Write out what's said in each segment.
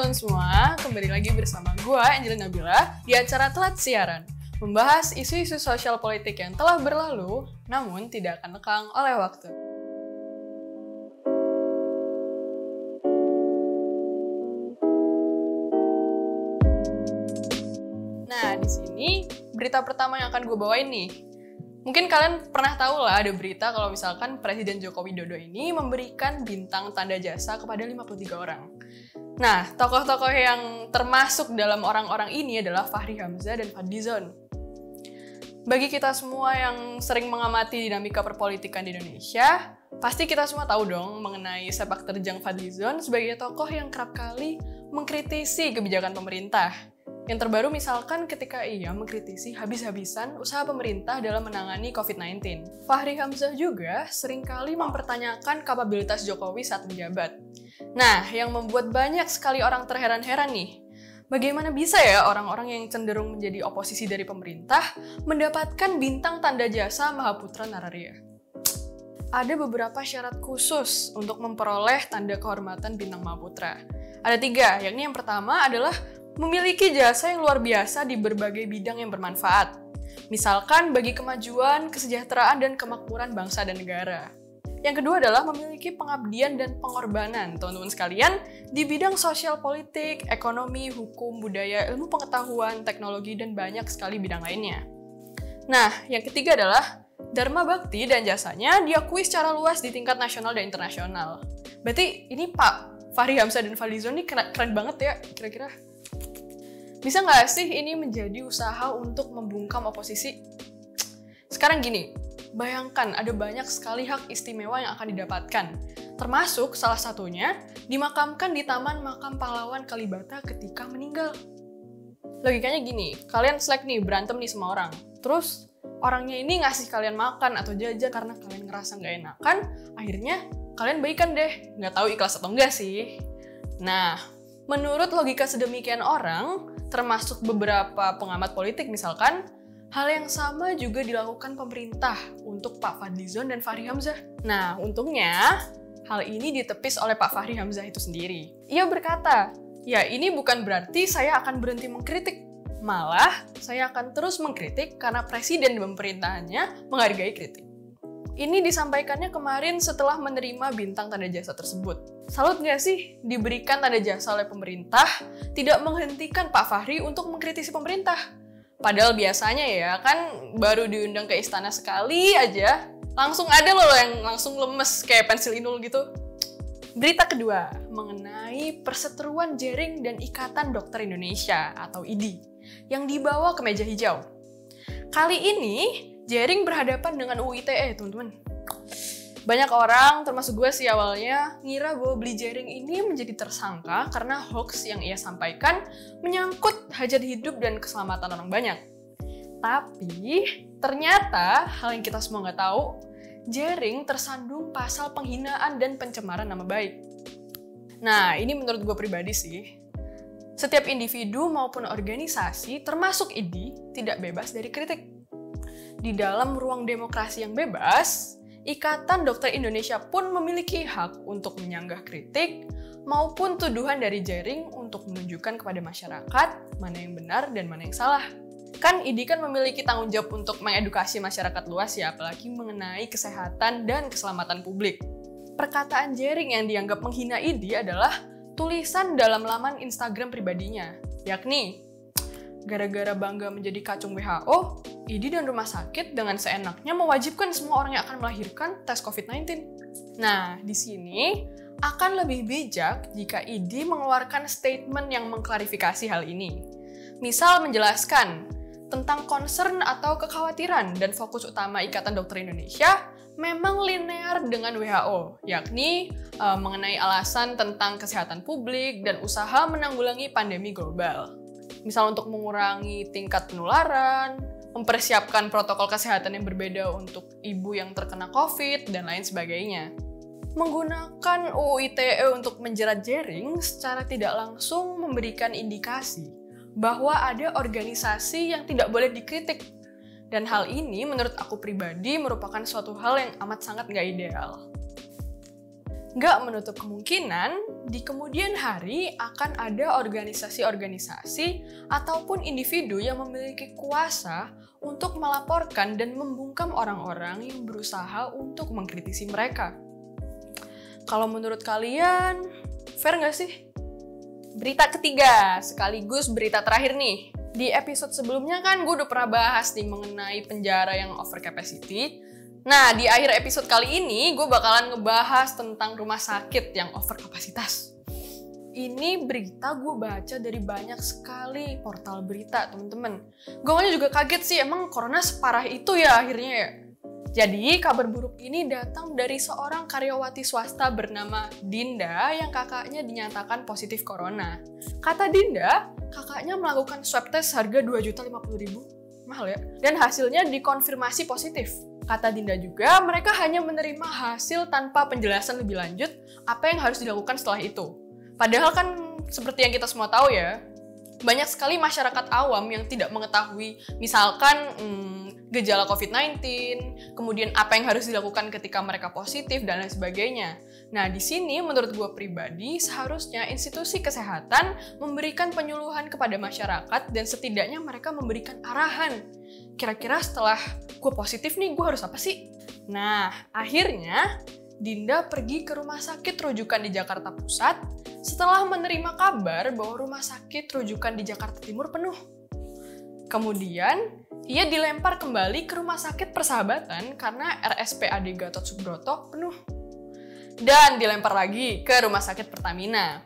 teman-teman semua, kembali lagi bersama gue Angelina Nabila di acara Telat Siaran Membahas isu-isu sosial politik yang telah berlalu, namun tidak akan lekang oleh waktu. Nah, di sini berita pertama yang akan gue bawain nih. Mungkin kalian pernah tahu lah ada berita kalau misalkan Presiden Joko Widodo ini memberikan bintang tanda jasa kepada 53 orang. Nah, tokoh-tokoh yang termasuk dalam orang-orang ini adalah Fahri Hamzah dan Fadlizon. Bagi kita semua yang sering mengamati dinamika perpolitikan di Indonesia, pasti kita semua tahu dong mengenai sepak terjang Fadlizon sebagai tokoh yang kerap kali mengkritisi kebijakan pemerintah. Yang terbaru misalkan ketika ia mengkritisi habis-habisan usaha pemerintah dalam menangani COVID-19. Fahri Hamzah juga sering kali mempertanyakan kapabilitas Jokowi saat menjabat. Nah, yang membuat banyak sekali orang terheran-heran nih, bagaimana bisa ya orang-orang yang cenderung menjadi oposisi dari pemerintah mendapatkan bintang tanda jasa Mahaputra Nararia? Ada beberapa syarat khusus untuk memperoleh tanda kehormatan bintang Mahaputra. Ada tiga, yakni yang pertama adalah memiliki jasa yang luar biasa di berbagai bidang yang bermanfaat. Misalkan bagi kemajuan, kesejahteraan, dan kemakmuran bangsa dan negara. Yang kedua adalah memiliki pengabdian dan pengorbanan, teman-teman sekalian, di bidang sosial politik, ekonomi, hukum, budaya, ilmu pengetahuan, teknologi, dan banyak sekali bidang lainnya. Nah, yang ketiga adalah Dharma Bakti dan jasanya diakui secara luas di tingkat nasional dan internasional. Berarti ini Pak Fahri Hamzah dan Falizon ini keren, keren banget ya, kira-kira. Bisa nggak sih ini menjadi usaha untuk membungkam oposisi? Sekarang gini, Bayangkan ada banyak sekali hak istimewa yang akan didapatkan, termasuk salah satunya dimakamkan di Taman Makam Pahlawan Kalibata ketika meninggal. Logikanya gini, kalian selek nih berantem nih sama orang, terus orangnya ini ngasih kalian makan atau jajan karena kalian ngerasa nggak enakan, akhirnya kalian baikan deh, nggak tahu ikhlas atau enggak sih. Nah, menurut logika sedemikian orang, termasuk beberapa pengamat politik misalkan, Hal yang sama juga dilakukan pemerintah untuk Pak Fadlizon dan Fahri Hamzah. Nah, untungnya hal ini ditepis oleh Pak Fahri Hamzah itu sendiri. Ia berkata, ya ini bukan berarti saya akan berhenti mengkritik. Malah, saya akan terus mengkritik karena presiden dan pemerintahannya menghargai kritik. Ini disampaikannya kemarin setelah menerima bintang tanda jasa tersebut. Salut nggak sih diberikan tanda jasa oleh pemerintah tidak menghentikan Pak Fahri untuk mengkritisi pemerintah? Padahal biasanya ya kan baru diundang ke istana sekali aja langsung ada loh yang langsung lemes kayak pensil inul gitu. Berita kedua mengenai perseteruan Jering dan Ikatan Dokter Indonesia atau IDI yang dibawa ke meja hijau. Kali ini Jering berhadapan dengan UITE, teman-teman. Banyak orang, termasuk gue sih awalnya, ngira bahwa beli jaring ini menjadi tersangka karena hoax yang ia sampaikan menyangkut hajat hidup dan keselamatan orang banyak. Tapi, ternyata hal yang kita semua nggak tahu, jaring tersandung pasal penghinaan dan pencemaran nama baik. Nah, ini menurut gue pribadi sih. Setiap individu maupun organisasi, termasuk ID, tidak bebas dari kritik. Di dalam ruang demokrasi yang bebas, Ikatan Dokter Indonesia pun memiliki hak untuk menyanggah kritik maupun tuduhan dari jaring untuk menunjukkan kepada masyarakat mana yang benar dan mana yang salah. Kan IDI kan memiliki tanggung jawab untuk mengedukasi masyarakat luas ya, apalagi mengenai kesehatan dan keselamatan publik. Perkataan jaring yang dianggap menghina IDI adalah tulisan dalam laman Instagram pribadinya, yakni gara-gara bangga menjadi kacung WHO, ID dan rumah sakit dengan seenaknya mewajibkan semua orang yang akan melahirkan tes COVID-19. Nah, di sini akan lebih bijak jika ID mengeluarkan statement yang mengklarifikasi hal ini. Misal menjelaskan tentang concern atau kekhawatiran dan fokus utama Ikatan Dokter Indonesia memang linear dengan WHO, yakni e, mengenai alasan tentang kesehatan publik dan usaha menanggulangi pandemi global misal untuk mengurangi tingkat penularan, mempersiapkan protokol kesehatan yang berbeda untuk ibu yang terkena COVID, dan lain sebagainya. Menggunakan UU ITE untuk menjerat jaring secara tidak langsung memberikan indikasi bahwa ada organisasi yang tidak boleh dikritik. Dan hal ini menurut aku pribadi merupakan suatu hal yang amat sangat nggak ideal. Nggak menutup kemungkinan di kemudian hari akan ada organisasi-organisasi ataupun individu yang memiliki kuasa untuk melaporkan dan membungkam orang-orang yang berusaha untuk mengkritisi mereka. Kalau menurut kalian, fair nggak sih? Berita ketiga, sekaligus berita terakhir nih. Di episode sebelumnya kan gue udah pernah bahas nih mengenai penjara yang over capacity, Nah, di akhir episode kali ini gue bakalan ngebahas tentang rumah sakit yang over kapasitas. Ini berita gue baca dari banyak sekali portal berita, temen-temen. Gue awalnya juga kaget sih, emang corona separah itu ya akhirnya ya? Jadi, kabar buruk ini datang dari seorang karyawati swasta bernama Dinda yang kakaknya dinyatakan positif corona. Kata Dinda, kakaknya melakukan swab test harga 2.050.000. Mahal ya? Dan hasilnya dikonfirmasi positif. Kata Dinda juga, mereka hanya menerima hasil tanpa penjelasan lebih lanjut apa yang harus dilakukan setelah itu. Padahal kan seperti yang kita semua tahu ya, banyak sekali masyarakat awam yang tidak mengetahui misalkan hmm, gejala COVID-19, kemudian apa yang harus dilakukan ketika mereka positif dan lain sebagainya. Nah, di sini menurut gue pribadi seharusnya institusi kesehatan memberikan penyuluhan kepada masyarakat dan setidaknya mereka memberikan arahan. Kira-kira setelah gue positif nih, gue harus apa sih? Nah, akhirnya Dinda pergi ke rumah sakit rujukan di Jakarta Pusat setelah menerima kabar bahwa rumah sakit rujukan di Jakarta Timur penuh. Kemudian, ia dilempar kembali ke rumah sakit persahabatan karena RSPAD Gatot Subroto penuh dan dilempar lagi ke rumah sakit Pertamina.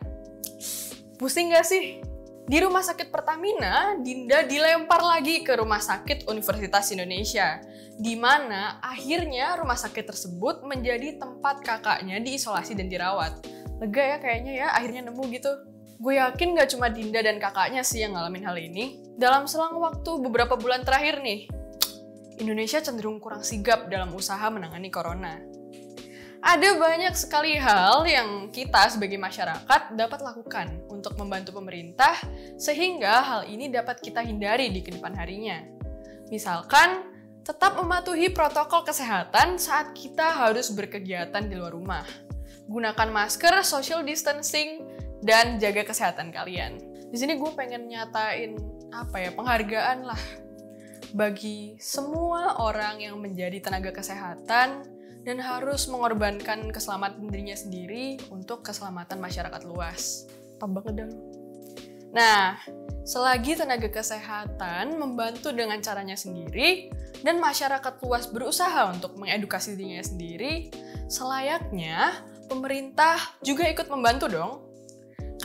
Pusing gak sih? Di rumah sakit Pertamina, Dinda dilempar lagi ke rumah sakit Universitas Indonesia, di mana akhirnya rumah sakit tersebut menjadi tempat kakaknya diisolasi dan dirawat. Lega ya kayaknya ya, akhirnya nemu gitu. Gue yakin gak cuma Dinda dan kakaknya sih yang ngalamin hal ini. Dalam selang waktu beberapa bulan terakhir nih, Indonesia cenderung kurang sigap dalam usaha menangani corona ada banyak sekali hal yang kita sebagai masyarakat dapat lakukan untuk membantu pemerintah sehingga hal ini dapat kita hindari di ke depan harinya. Misalkan, tetap mematuhi protokol kesehatan saat kita harus berkegiatan di luar rumah. Gunakan masker, social distancing, dan jaga kesehatan kalian. Di sini gue pengen nyatain apa ya penghargaan lah bagi semua orang yang menjadi tenaga kesehatan dan harus mengorbankan keselamatan dirinya sendiri untuk keselamatan masyarakat luas. Banget dah Nah, selagi tenaga kesehatan membantu dengan caranya sendiri dan masyarakat luas berusaha untuk mengedukasi dirinya sendiri, selayaknya pemerintah juga ikut membantu dong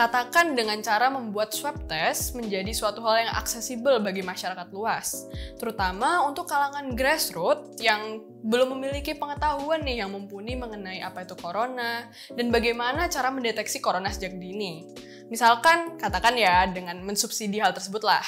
Katakan dengan cara membuat swab test menjadi suatu hal yang aksesibel bagi masyarakat luas, terutama untuk kalangan grassroots yang belum memiliki pengetahuan nih yang mumpuni mengenai apa itu corona dan bagaimana cara mendeteksi corona sejak dini. Misalkan, katakan ya dengan mensubsidi hal tersebut lah.